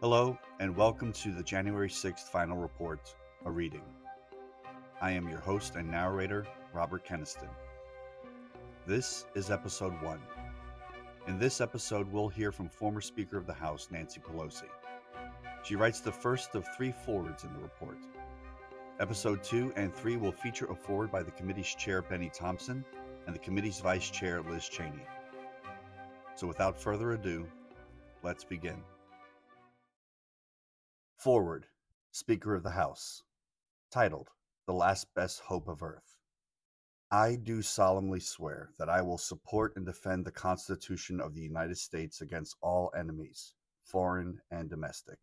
Hello, and welcome to the January 6th Final Report, a reading. I am your host and narrator, Robert Keniston. This is episode one. In this episode, we'll hear from former Speaker of the House, Nancy Pelosi. She writes the first of three forwards in the report. Episode two and three will feature a forward by the committee's chair, Bennie Thompson, and the committee's vice chair, Liz Cheney. So without further ado, let's begin. Forward, Speaker of the House. Titled, The Last Best Hope of Earth. I do solemnly swear that I will support and defend the Constitution of the United States against all enemies, foreign and domestic.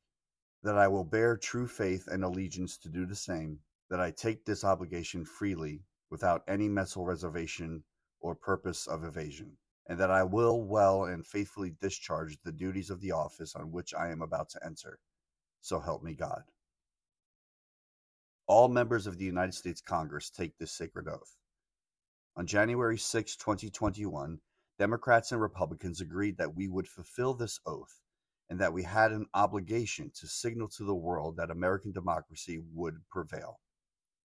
That I will bear true faith and allegiance to do the same. That I take this obligation freely, without any mental reservation or purpose of evasion. And that I will well and faithfully discharge the duties of the office on which I am about to enter so help me God. All members of the United States Congress take this sacred oath. On January 6, 2021, Democrats and Republicans agreed that we would fulfill this oath and that we had an obligation to signal to the world that American democracy would prevail.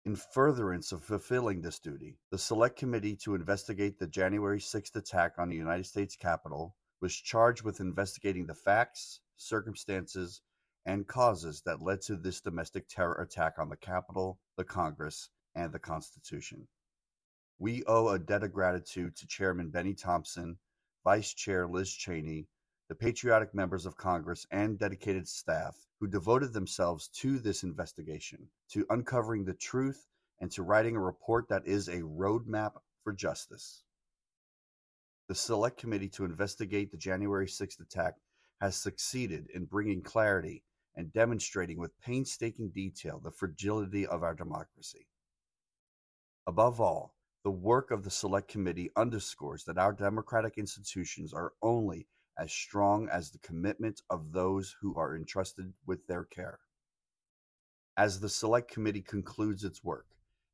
In furtherance of fulfilling this duty, the Select Committee to investigate the January 6th attack on the United States Capitol was charged with investigating the facts, circumstances, and causes that led to this domestic terror attack on the Capitol, the Congress, and the Constitution. We owe a debt of gratitude to Chairman Bennie Thompson, Vice Chair Liz Cheney, the patriotic members of Congress, and dedicated staff who devoted themselves to this investigation, to uncovering the truth, and to writing a report that is a roadmap for justice. The Select Committee to investigate the January 6th attack has succeeded in bringing clarity and demonstrating with painstaking detail the fragility of our democracy. Above all, the work of the Select Committee underscores that our democratic institutions are only as strong as the commitment of those who are entrusted with their care. As the Select Committee concludes its work,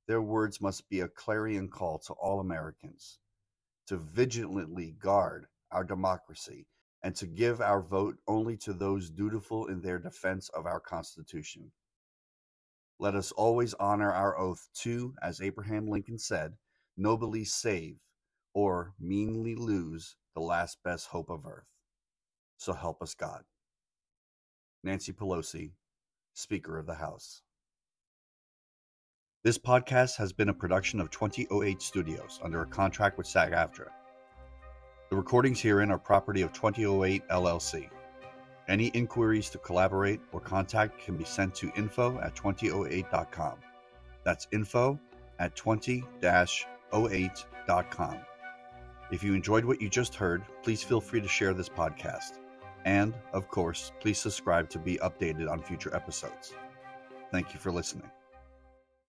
their words must be a clarion call to all Americans to vigilantly guard our democracy and to give our vote only to those dutiful in their defense of our Constitution. Let us always honor our oath to, as Abraham Lincoln said, nobly save or meanly lose the last best hope of earth. So help us God. Nancy Pelosi, Speaker of the House. This podcast has been a production of 2008 Studios under a contract with SAG AFTRA. Recordings herein are property of 2008 LLC. Any inquiries to collaborate or contact can be sent to info at 2008.com. That's info at 20 08.com. If you enjoyed what you just heard, please feel free to share this podcast. And, of course, please subscribe to be updated on future episodes. Thank you for listening.